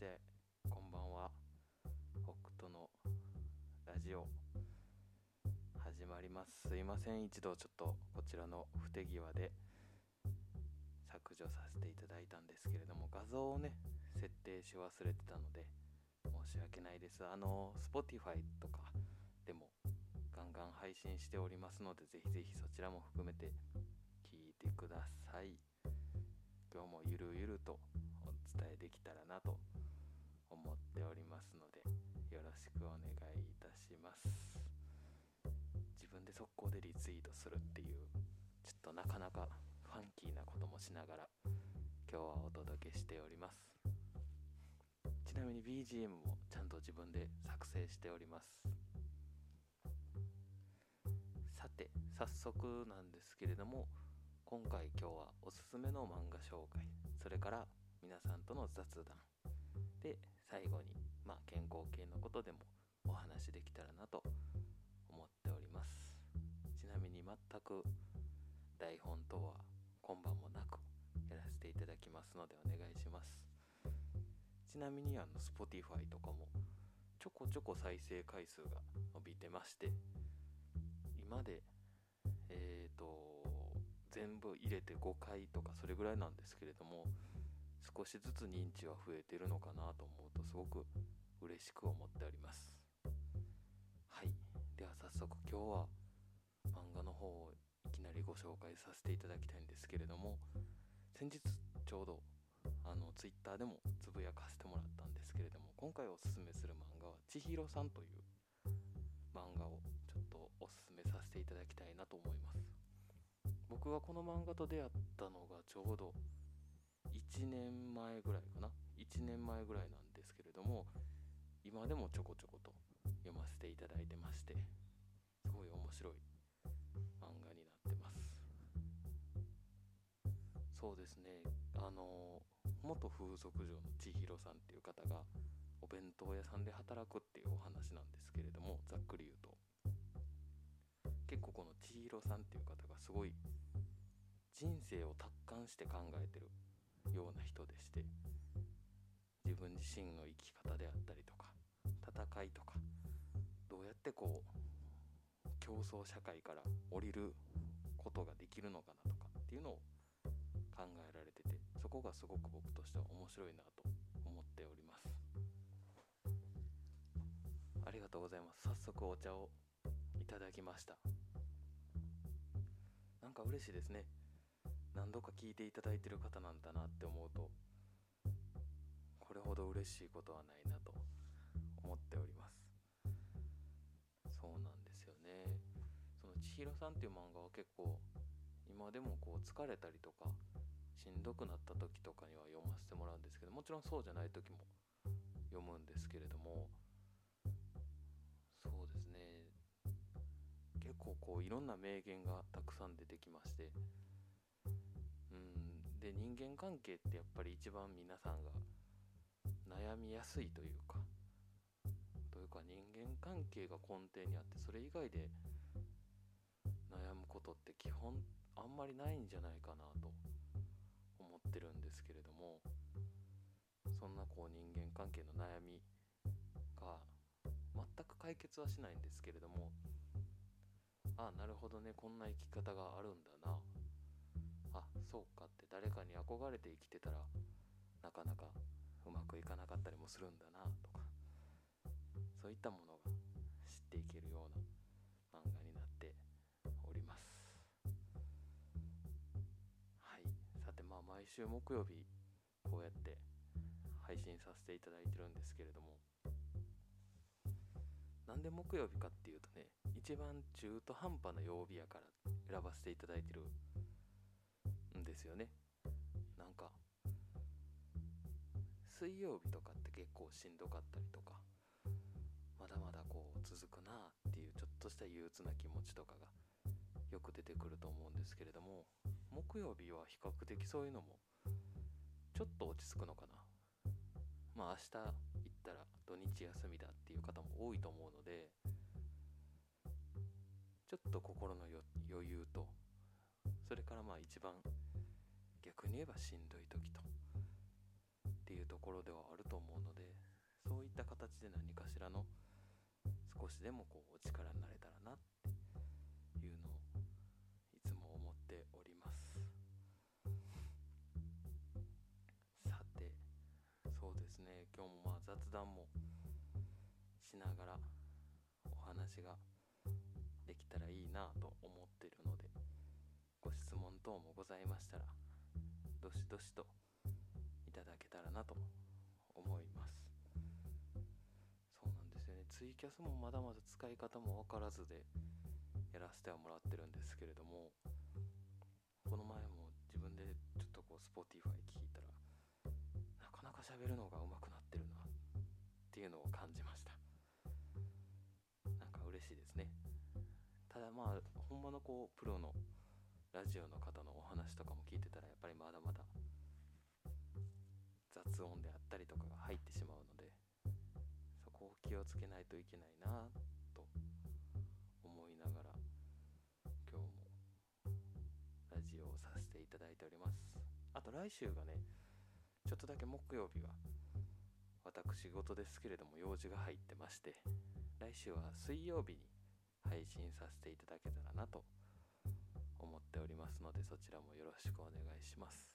してこんばんは。北斗のラジオ始まります。すいません。一度ちょっとこちらの不手際で削除させていただいたんですけれども画像をね設定し忘れてたので申し訳ないです。あの Spotify とかでもガンガン配信しておりますのでぜひぜひそちらも含めて聞いてください。今日もゆるゆるとお伝えできたらなと思っておりますのでよろしくお願いいたします。自分で速攻でリツイートするっていうちょっとなかなかファンキーなこともしながら今日はお届けしております。ちなみに BGM もちゃんと自分で作成しております。さて早速なんですけれども今回今日はおすすめの漫画紹介それから皆さんとの雑談で最後にまあ健康系のことでもお話できたらなと思っております。ちなみに全く台本等は今晩もなくやらせていただきますのでお願いします。ちなみにあの Spotify とかもちょこちょこ再生回数が伸びてまして今でえっ、ー、と全部入れて5回とかそれぐらいなんですけれども少しずつ認知は増えてるのかなと思うとすごく嬉しく思っております。はい。では早速今日は漫画の方をいきなりご紹介させていただきたいんですけれども先日ちょうどあの twitter でもつぶやかせてもらったんですけれども今回おすすめする漫画は「千尋さん」という漫画をちょっとおすすめさせていただきたいなと思います。僕はこの漫画と出会ったのがちょうど1年前ぐらいかな？1年前ぐらいなんですけれども今でもちょこちょこと読ませていただいてましてすごい面白い漫画になってます。そうですね。あの元風俗嬢の千尋さんっていう方がお弁当屋さんで働くっていうお話なんですけれどもざっくり言うと。結構この千尋さんっていう方がすごい人生を達観して考えてるような人でして自分自身の生き方であったりとか戦いとかどうやってこう競争社会から降りることができるのかなとかっていうのを考えられててそこがすごく僕としては面白いなと思っております。ありがとうございます。早速お茶をいただきました。なんか嬉しいですね。何度か聞いていただいてる方なんだなって思うとこれほど嬉しいことはないなと思っております。そうなんですよね。その千尋さんっていう漫画は結構今でもこう疲れたりとかしんどくなった時とかには読ませてもらうんですけどもちろんそうじゃない時も読むんですけれどもそうですね。結構こういろんな名言がたくさん出てきましてうん。で人間関係ってやっぱり一番皆さんが悩みやすいというかというか人間関係が根底にあってそれ以外で悩むことって基本あんまりないんじゃないかなと思ってるんですけれどもそんなこう人間関係の悩みが全く解決はしないんですけれどもああなるほどねこんな生き方があるんだなあそうかって誰かに憧れて生きてたらなかなかうまくいかなかったりもするんだなとかそういったものが知っていけるような漫画になっております。はい。さてまあ毎週木曜日こうやって配信させていただいてるんですけれどもなんで木曜日かっていうとね一番中途半端な曜日やから選ばせていただいてるんですよね。なんか水曜日とかって結構しんどかったりとかまだまだこう続くなっていうちょっとした憂鬱な気持ちとかがよく出てくると思うんですけれども木曜日は比較的そういうのもちょっと落ち着くのかな。まあ明日行ったら土日休みだっていう方も多いと思うのでちょっと心の余裕とそれからまあ一番逆に言えばしんどい時とっていうところではあると思うのでそういった形で何かしらの少しでもこうお力になれたらなっていうのをいつも思っております。さてそうですね。今日もまあ雑談もしながらお話ができたらいいなと思ってる質問等もございましたらどしどしといただけたらなと思います。そうなんですよね。ツイキャスもまだまだ使い方も分からずでやらせてはもらってるんですけれどもこの前も自分でちょっとこう Spotify 聞いたらなかなか喋るのが上手くなってるなっていうのを感じました。なんか嬉しいですね。ただまあほんまのこうプロのラジオの方のお話とかも聞いてたらやっぱりまだまだ雑音であったりとかが入ってしまうのでそこを気をつけないといけないなと思いながら今日もラジオをさせていただいております。あと来週がねちょっとだけ木曜日が私事ですけれども用事が入ってまして来週は水曜日に配信させていただけたらなと思っておりますのでそちらもよろしくお願いします。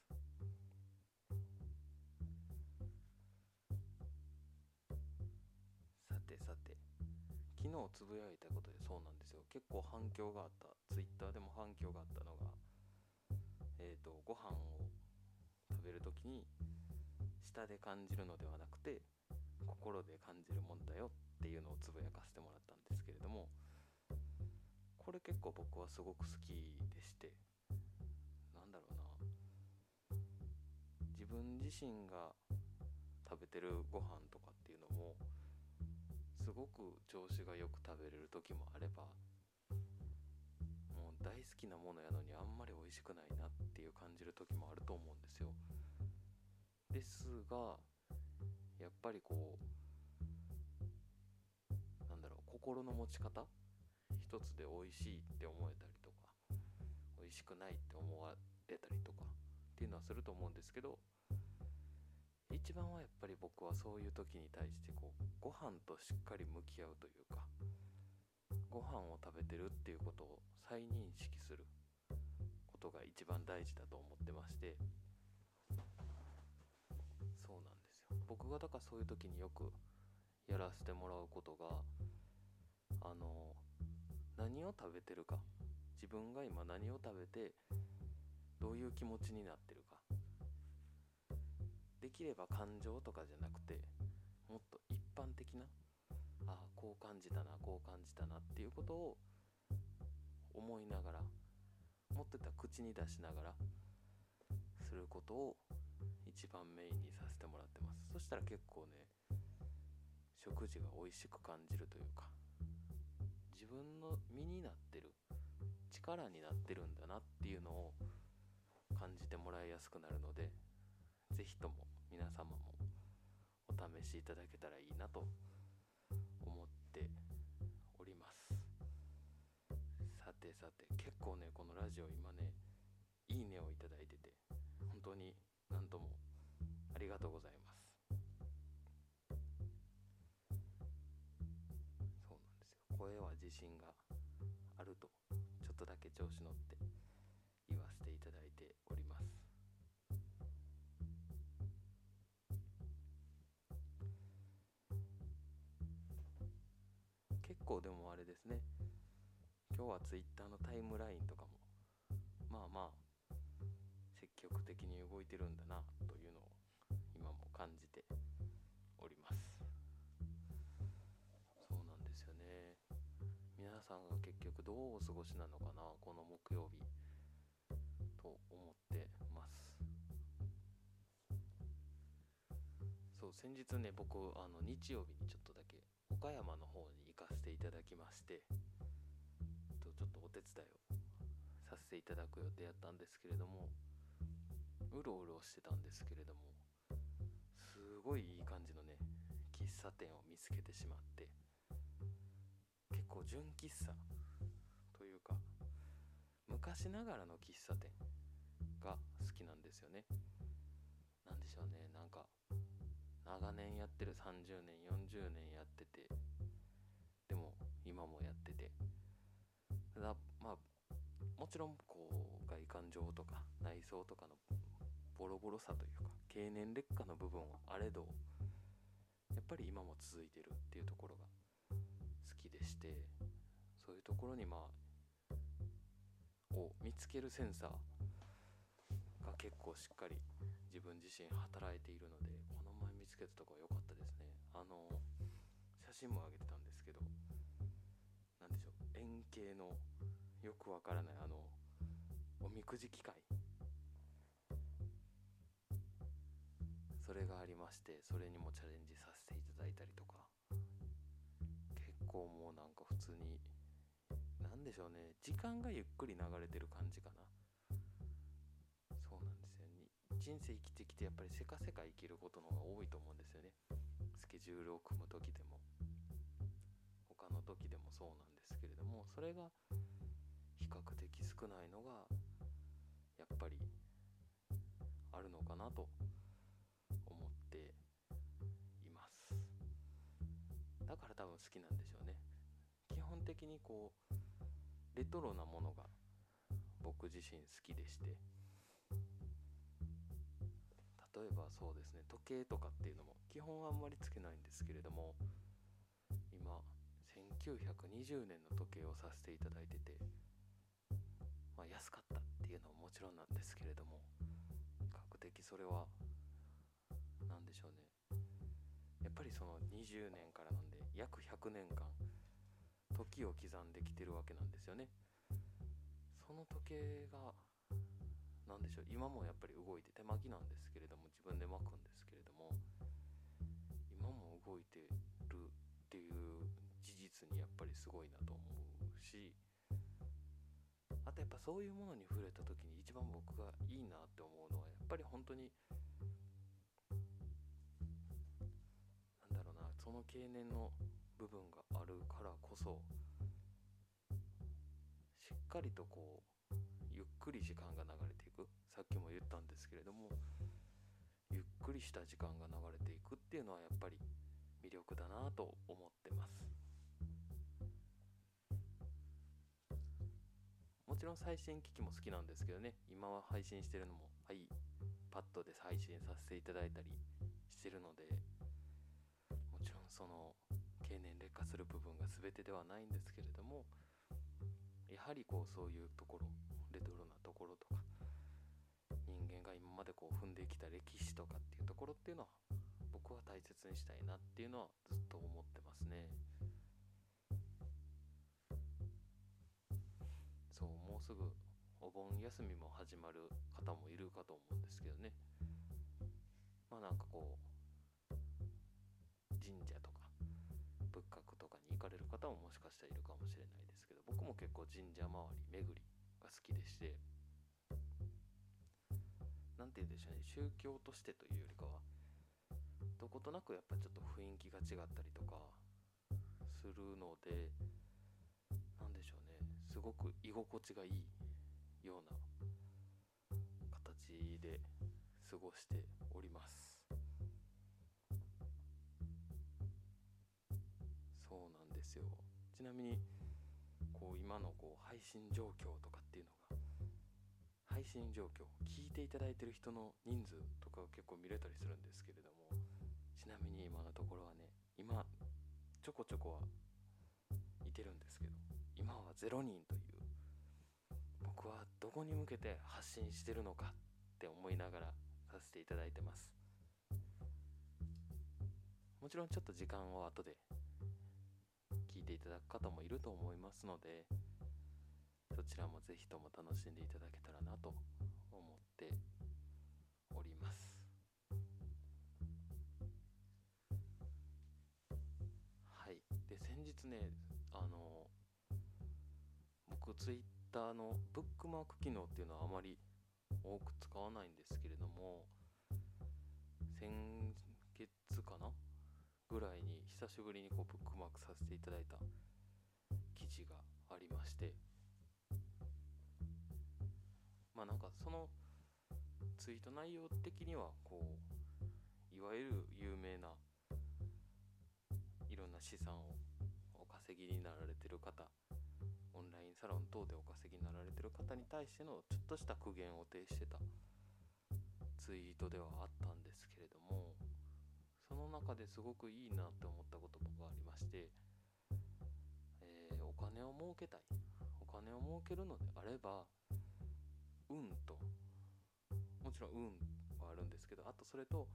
さてさて。昨日つぶやいたことでそうなんですよ。結構反響があった。ツイッターでも反響があったのがえっ、ー、とご飯を食べる時に舌で感じるのではなくて心で感じるもんだよっていうのをつぶやかせてもらったんですけれどもこれ結構僕はすごく好きでしてなんだろうな。自分自身が食べてるご飯とかっていうのもすごく調子がよく食べれる時もあればもう大好きなものやのにあんまり美味しくないなっていう感じる時もあると思うんですよ。ですがやっぱりこうなんだろう心の持ち方一つで美味しいって思えたりとか美味しくないって思われたりとかっていうのはすると思うんですけど一番はやっぱり僕はそういう時に対してこうご飯としっかり向き合うというかご飯を食べてるっていうことを再認識することが一番大事だと思ってましてそうなんですよ。僕がだからそういう時によくやらせてもらうことがあの何を食べてるか？自分が今何を食べてどういう気持ちになってるか？できれば感情とかじゃなくてもっと一般的なああこう感じたなこう感じたなっていうことを思いながら持ってた口に出しながらすることを一番メインにさせてもらってます。そしたら結構ね食事が美味しく感じるというか自分の身になってる力になってるんだなっていうのを感じてもらいやすくなるので是非とも皆様もお試しいただけたらいいなと思っております。さてさて結構ねこのラジオ今ねいいねをいただいてて本当に何ともありがとうございます。信があるとちょっとだけ調子乗って言わせていただいております。結構でもあれですね。今日は Twitter のタイムラインとかもまあまあ積極的に動いてるんだなというのを今も感じております。さんが結局どうお過ごしなのかなこの木曜日。と思ってます。そう先日ね僕あの日曜日にちょっとだけ岡山の方に行かせていただきましてとちょっとお手伝いをさせていただく予定やったんですけれどもうろうろしてたんですけれどもすごいいい感じのね喫茶店を見つけてしまって構純喫茶というか昔ながらの喫茶店が好きなんですよね。なんでしょうね。なんか長年やってる30年40年やっててでも今もやってて。だまあもちろんこう外観上とか内装とかのボロボロさというか経年劣化の部分はあれどやっぱり今も続いてるっていうところがしてそういうところにまあを見つけるセンサーが結構しっかり自分自身働いているのでこの前見つけたとこ良かったですね。あの写真も上げてたんですけど何でしょう円形のよくわからないあのおみくじ機械。それがありましてそれにもチャレンジさせていただいたりとか。構もうなんか普通に何でしょうね時間がゆっくり流れてる感じかな。そうなんですよね。人生生きてきてやっぱりせかせか生きることの方が多いと思うんですよね。スケジュールを組む時でも。他の時でもそうなんですけれどもそれが比較的少ないのがやっぱりあるのかなとだから多分好きなんでしょうね。基本的にこうレトロなものが僕自身好きでして。例えばそうですね時計とかっていうのも基本はあんまりつけないんですけれども今1920年の時計をさせていただいててまあ安かったっていうのはもちろんなんですけれども比較的それは何でしょうねやっぱりその20年からなんで約100年間時を刻んできてるわけなんですよね。その時計が何でしょう今もやっぱり動いて手巻きなんですけれども自分で巻くんですけれども今も動いてるっていう事実にやっぱりすごいなと思うしあとやっぱそういうものに触れた時に一番僕がいいなって思うのはやっぱり本当にその経年の部分があるからこそしっかりとこうゆっくり時間が流れていく。さっきも言ったんですけれどもゆっくりした時間が流れていくっていうのはやっぱり魅力だなと思ってます。もちろん最新機器も好きなんですけどね。今は配信してるのも iPad で配信させていただいたりしてるのでその経年劣化する部分が全てではないんですけれどもやはりこうそういうところレトロなところとか人間が今までこう踏んできた歴史とかっていうところっていうのは僕は大切にしたいなっていうのはずっと思ってますね。そうもうすぐお盆休みも始まる方もいるかと思うんですけどね。まあなんかこう神社かれる方ももしかしたらいるかもしれないですけど僕も結構神社周り巡りが好きでして何て言うんでしょうね宗教としてというよりかはどことなくやっぱちょっと雰囲気が違ったりとかするので何でしょうねすごく居心地がいいような形で過ごしております。ですよ。ちなみにこう今のこう配信状況とかっていうのが配信状況聞いていただいてる人の人数とかが結構見れたりするんですけれどもちなみに今のところはね今ちょこちょこはいてるんですけど今は0人という僕はどこに向けて発信してるのかって思いながらさせていただいてます。もちろんちょっと時間を後でていただく方もいると思いますのでそちらもぜひとも楽しんでいただけたらなと思っております。はい。で先日ねあの僕ツイッターのブックマーク機能っていうのはあまり多く使わないんですけれども先月かなぐらいに久しぶりにこうブックマークさせていただいた記事がありましてまあなんかそのツイート内容的にはこういわゆる有名ないろんな資産をお稼ぎになられてる方オンラインサロン等でお稼ぎになられてる方に対してのちょっとした苦言を呈してたツイートではあったんですけれどもその中ですごくいいなって思った言葉がありまして、えー、お金を儲けたい。お金を儲けるのであれば運ともちろん運はあるんですけどあとそれと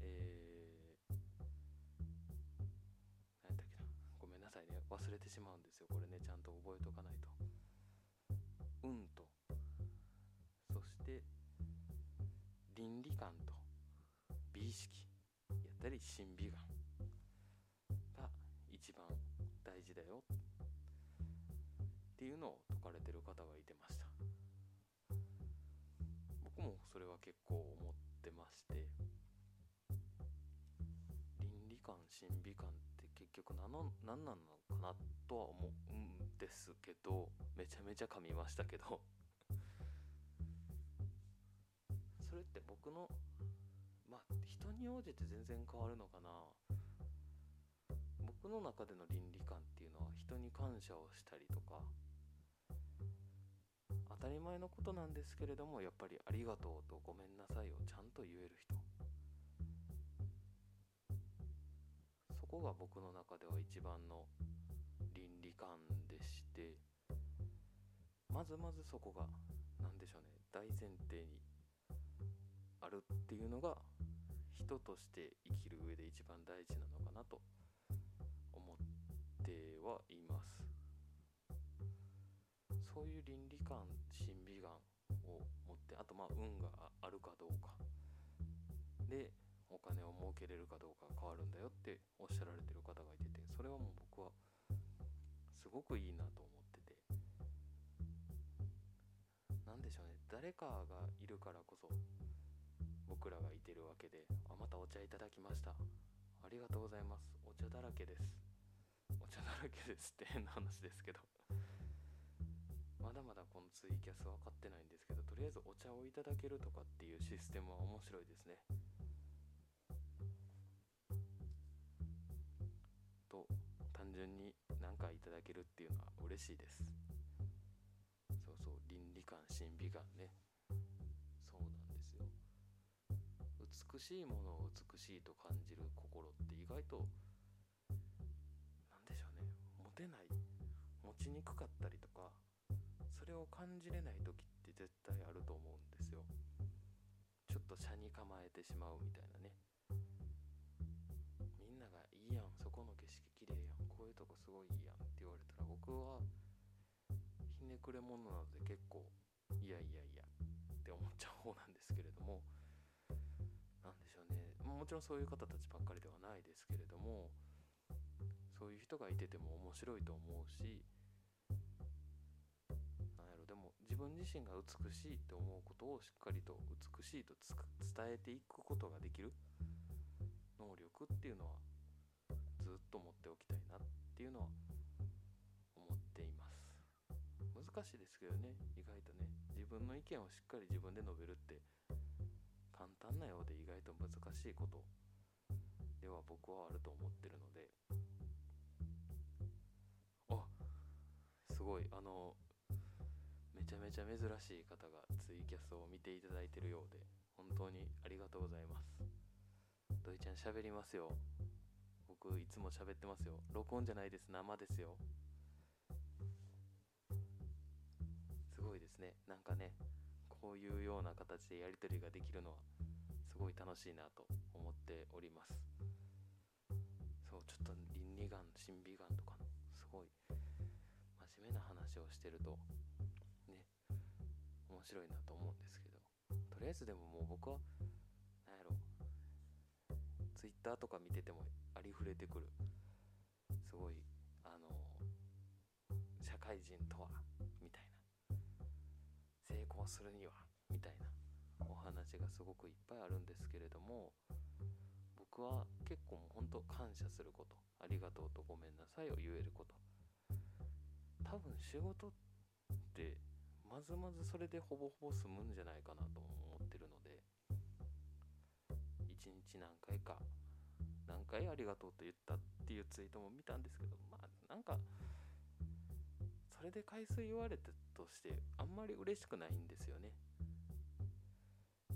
えー、何だっけな。ごめんなさいね。忘れてしまうんですよ。これね。ちゃんと覚えとかないと。運と。そして倫理観と。美意識。ったり審美眼が一番大事だよ。っていうのを説かれてる方がいてました。僕もそれは結構思ってまして。倫理観審美観って結局何の何なのかなとは思うんですけどめちゃめちゃ噛みましたけど。それって僕のまあ人に応じて全然変わるのかな。僕の中での倫理観っていうのは人に感謝をしたりとか当たり前のことなんですけれどもやっぱり「ありがとう」と「ごめんなさい」をちゃんと言える人。そこが僕の中では一番の倫理観でしてまずまずそこが何でしょうね大前提にあるっていうのが人として生きる上で一番大事なのかなと思ってはいます。そういう倫理観審美眼を持ってあとまあ運があるかどうか。でお金を儲けれるかどうかが変わるんだよっておっしゃられてる方がいててそれはもう僕はすごくいいなと思ってて。何でしょうね。誰かがいるからこそ僕らがいてるわけであまたお茶いただきました。ありがとうございます。お茶だらけです。お茶だらけですって変な話ですけど。まだまだこのツイキャス分かってないんですけどとりあえずお茶をいただけるとかっていうシステムは面白いですね。と単純に何かいただけるっていうのは嬉しいです。そうそう倫理観審美眼ね。美しいものを美しいと感じる心って意外と何でしょうね。持てない。持ちにくかったりとかそれを感じれない時って絶対あると思うんですよ。ちょっと車に構えてしまうみたいなね。みんなが「いいやんそこの景色きれいやんこういうとこすごいいいやん」って言われたら僕はひねくれ者なので結構「いやいやいや」って思っちゃう方なんですけれどもちろんそういう方たちばっかりではないですけれどもそういう人がいてても面白いと思うしなんやろでも自分自身が美しいと思うことをしっかりと美しいと伝えていくことができる能力っていうのはずっと持っておきたいなっていうのは思っています。難しいですけどね意外とね。自分の意見をしっかり自分で述べるって簡単なようで意外と難しいこと。では僕はあると思ってるので。あすごい。あのめちゃめちゃ珍しい方がツイキャスを見ていただいてるようで本当にありがとうございます。土井ちゃん喋りますよ。僕いつも喋ってますよ。録音じゃないです。生ですよ。すごいですね。なんかねこういうような形でやり取りができるのはすごい楽しいなと思っております。そうちょっと倫理観審美眼とかのすごい真面目な話をしてるとね面白いなと思うんですけど。とりあえずでももう僕は何やろ Twitter とか見ててもありふれてくる。すごいあの社会人とは成功するにはみたいなお話がすごくいっぱいあるんですけれども僕は結構もう本当感謝することありがとうとごめんなさいを言えること。多分仕事ってまずまずそれでほぼほぼ済むんじゃないかなと思ってるので一日何回か何回ありがとうと言ったっていうツイートも見たんですけどまあなんかそれで回数言われたとしてあんまり嬉しくないんですよね。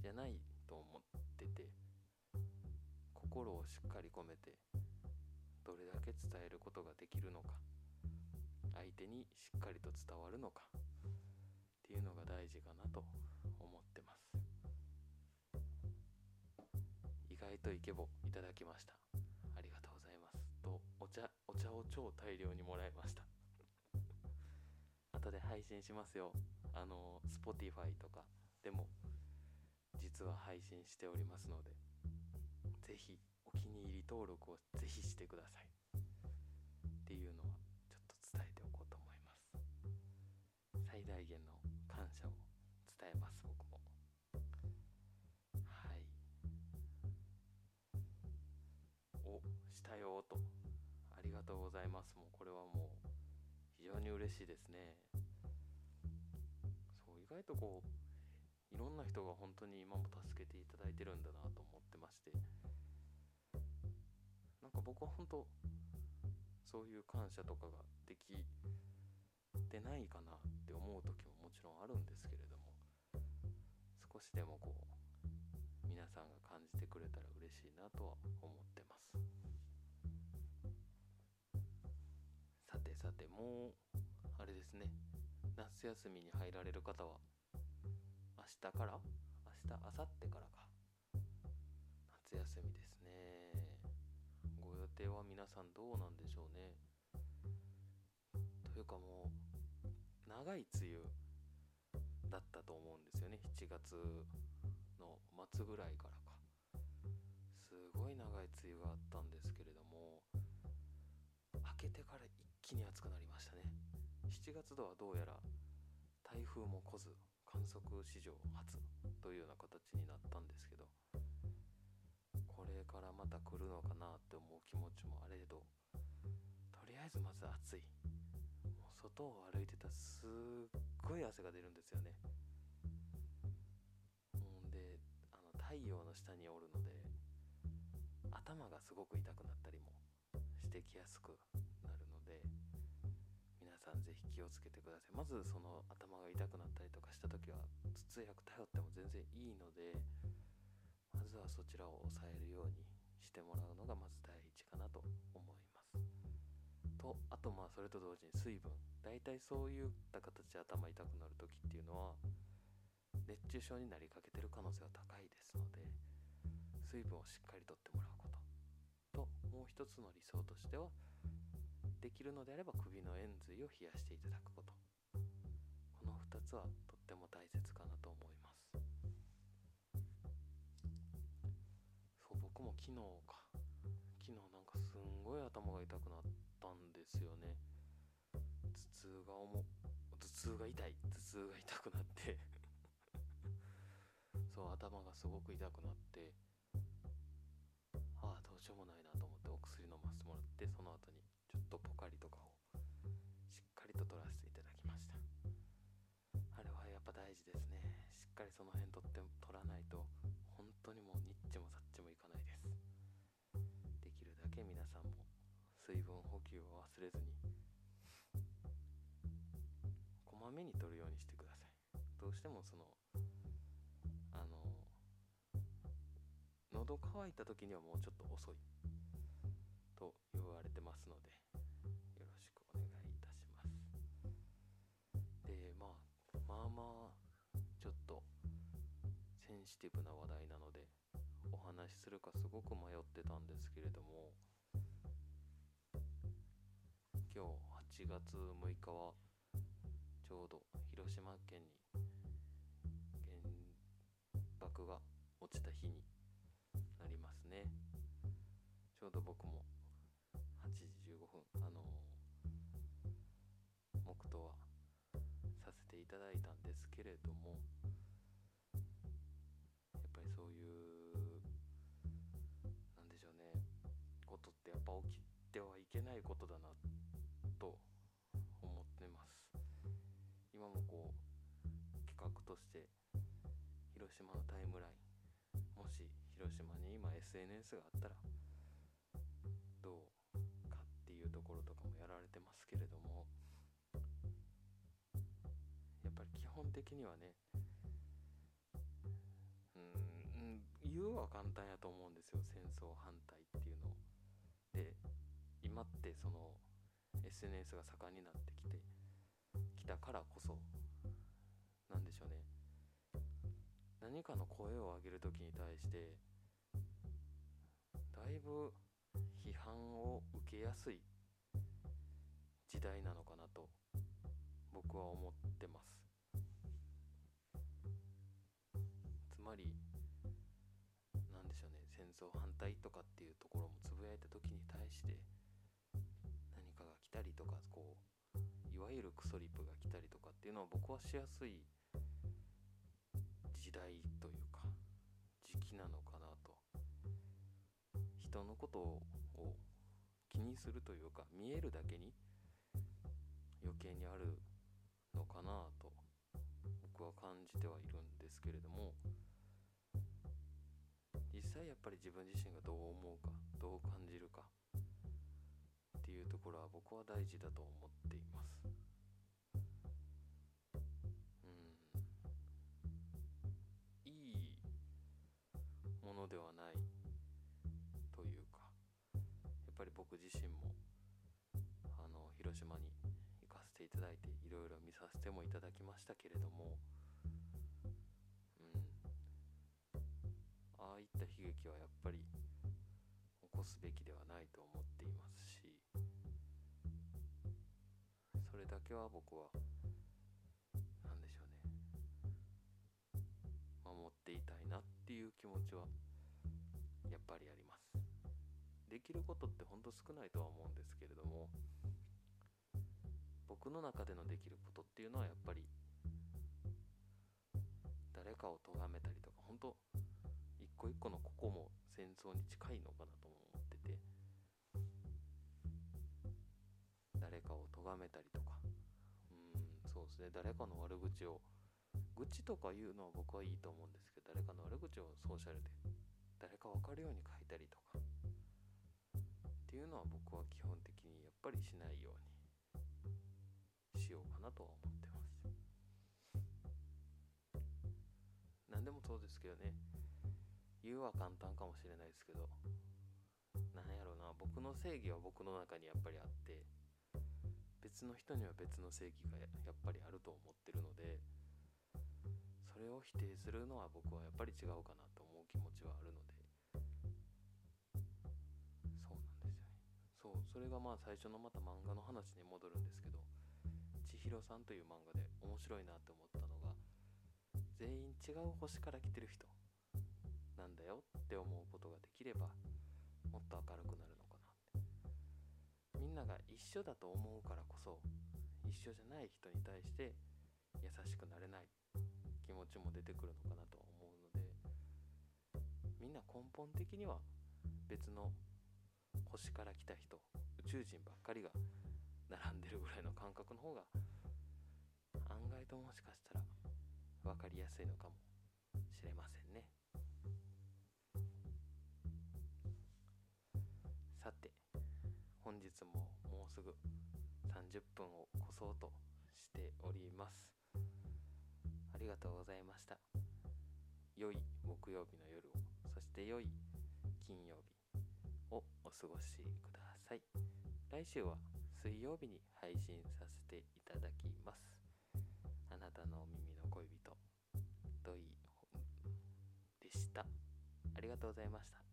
じゃないと思ってて心をしっかり込めてどれだけ伝えることができるのか相手にしっかりと伝わるのかっていうのが大事かなと思ってます。意外とイケボいただきました。ありがとうございます。とお茶お茶を超大量にもらいました。後で配信しますよ。あの Spotify とかでも実は配信しておりますのでぜひお気に入り登録をぜひしてください。っていうのはちょっと伝えておこうと思います。最大限の感謝を伝えます僕も。はい。おしたよと。ありがとうございます。嬉しいですね。そう意外とこういろんな人が本当に今も助けていただいてるんだなと思ってまして。なんか僕は本当そういう感謝とかができてないかなって思う時ももちろんあるんですけれども少しでもこう皆さんが感じてくれたら嬉しいなとは思ってます。さてさてもうあれですね。夏休みに入られる方は明日から明日明後日からか。夏休みですね。ご予定は皆さんどうなんでしょうね。というかもう長い梅雨だったと思うんですよね。7月の末ぐらいからか。すごい長い梅雨があったんですけれども明けてから一気に暑くなりましたね。7月度はどうやら台風も来ず観測史上初というような形になったんですけどこれからまた来るのかなって思う気持ちもあれどとりあえずまず暑い。もう外を歩いてたらすっごい汗が出るんですよね。ほんであの太陽の下におるので頭がすごく痛くなったりもしてきやすくなるので。さんぜひ気をつけてください。まずその頭が痛くなったりとかした時は頭痛薬頼っても全然いいのでまずはそちらを抑えるようにしてもらうのがまず第一かなと思います。とあとまあそれと同時に水分。大体そういった形で頭痛くなる時っていうのは熱中症になりかけてる可能性は高いですので水分をしっかりとってもらうこと。ともう一つの理想としてはできるのであれば首の円髄を冷やしていただくこと。この2つはとっても大切かなと思います。そう僕も昨日か。昨日なんかすんごい頭が痛くなったんですよね。頭痛が重頭痛が痛い。頭痛が痛くなって。そう頭がすごく痛くなって。ああどうしようもないなと思ってお薬飲ませてもらってその後にとポカリとかをしっかりと取らせていただきました。あれはやっぱ大事ですね。しっかりその辺取って取らないと本当にもうニッチもサッチもいかないです。できるだけ皆さんも水分補給を忘れずにこまめに取るようにしてください。どうしてもそのあの喉乾いた時にはもうちょっと遅い。ンシティブな話題なのでお話しするかすごく迷ってたんですけれども今日8月6日はちょうど広島県に原爆が落ちた日になりますね。ちょうど僕も8時15分あのー黙祷はさせていただいたんですけれども起きてはいけないことだなと思ってます。今もこう企画として広島のタイムラインもし広島に今 SNS があったらどうかっていうところとかもやられてますけれどもやっぱり基本的にはねうん言うは簡単やと思うんですよ戦争反対っていうので今ってその SNS が盛んになってきてきたからこそなんでしょうね。何かの声を上げる時に対してだいぶ批判を受けやすい時代なのかなと僕は思ってます。つまり何でしょうね戦争反対とわゆるクソリップが来たりとかっていうのは僕はしやすい時代というか時期なのかなと。人のことを気にするというか見えるだけに余計にあるのかなと僕は感じてはいるんですけれども実際やっぱり自分自身がどう思うかどう感じるか。いうところは僕は大事だと思っています。いいものではないというかやっぱり僕自身もあの広島に行かせていただいていろいろ見させてもいただきましたけれどもああいった悲劇はやっぱり起こすべきではないと思っています。だけは僕は何でしょうね。守っていたいなっていう気持ちはやっぱりあります。できることってほんと少ないとは思うんですけれども僕の中でのできることっていうのはやっぱり誰かを咎めたりとか本当一個一個のここも戦争に近いのかなとも思ってて誰かを咎めたりとかですね。誰かの悪口を。愚痴とか言うのは僕はいいと思うんですけど誰かの悪口をソーシャルで誰か分かるように書いたりとか。っていうのは僕は基本的にやっぱりしないようにしようかなとは思ってます。何でもそうですけどね。言うは簡単かもしれないですけど。なんやろうな。僕の正義は僕の中にやっぱりあって。別の人には別の正義がやっぱりあると思ってるのでそれを否定するのは僕はやっぱり違うかなと思う気持ちはあるので。そうなんですよね。そうそれがまあ最初のまた漫画の話に戻るんですけど千尋さんという漫画で面白いなって思ったのが全員違う星から来てる人なんだよって思うことができればもっと明るくなるみんなが一緒だと思うからこそ一緒じゃない人に対して優しくなれない気持ちも出てくるのかなと思うのでみんな根本的には別の星から来た人宇宙人ばっかりが並んでるぐらいの感覚の方が案外ともしかしたら分かりやすいのかもしれませんね。本日ももうすぐ30分を越そうとしております。ありがとうございました。良い木曜日の夜をそして良い金曜日をお過ごしください。来週は水曜日に配信させていただきます。あなたの耳の恋人土井でした。ありがとうございました。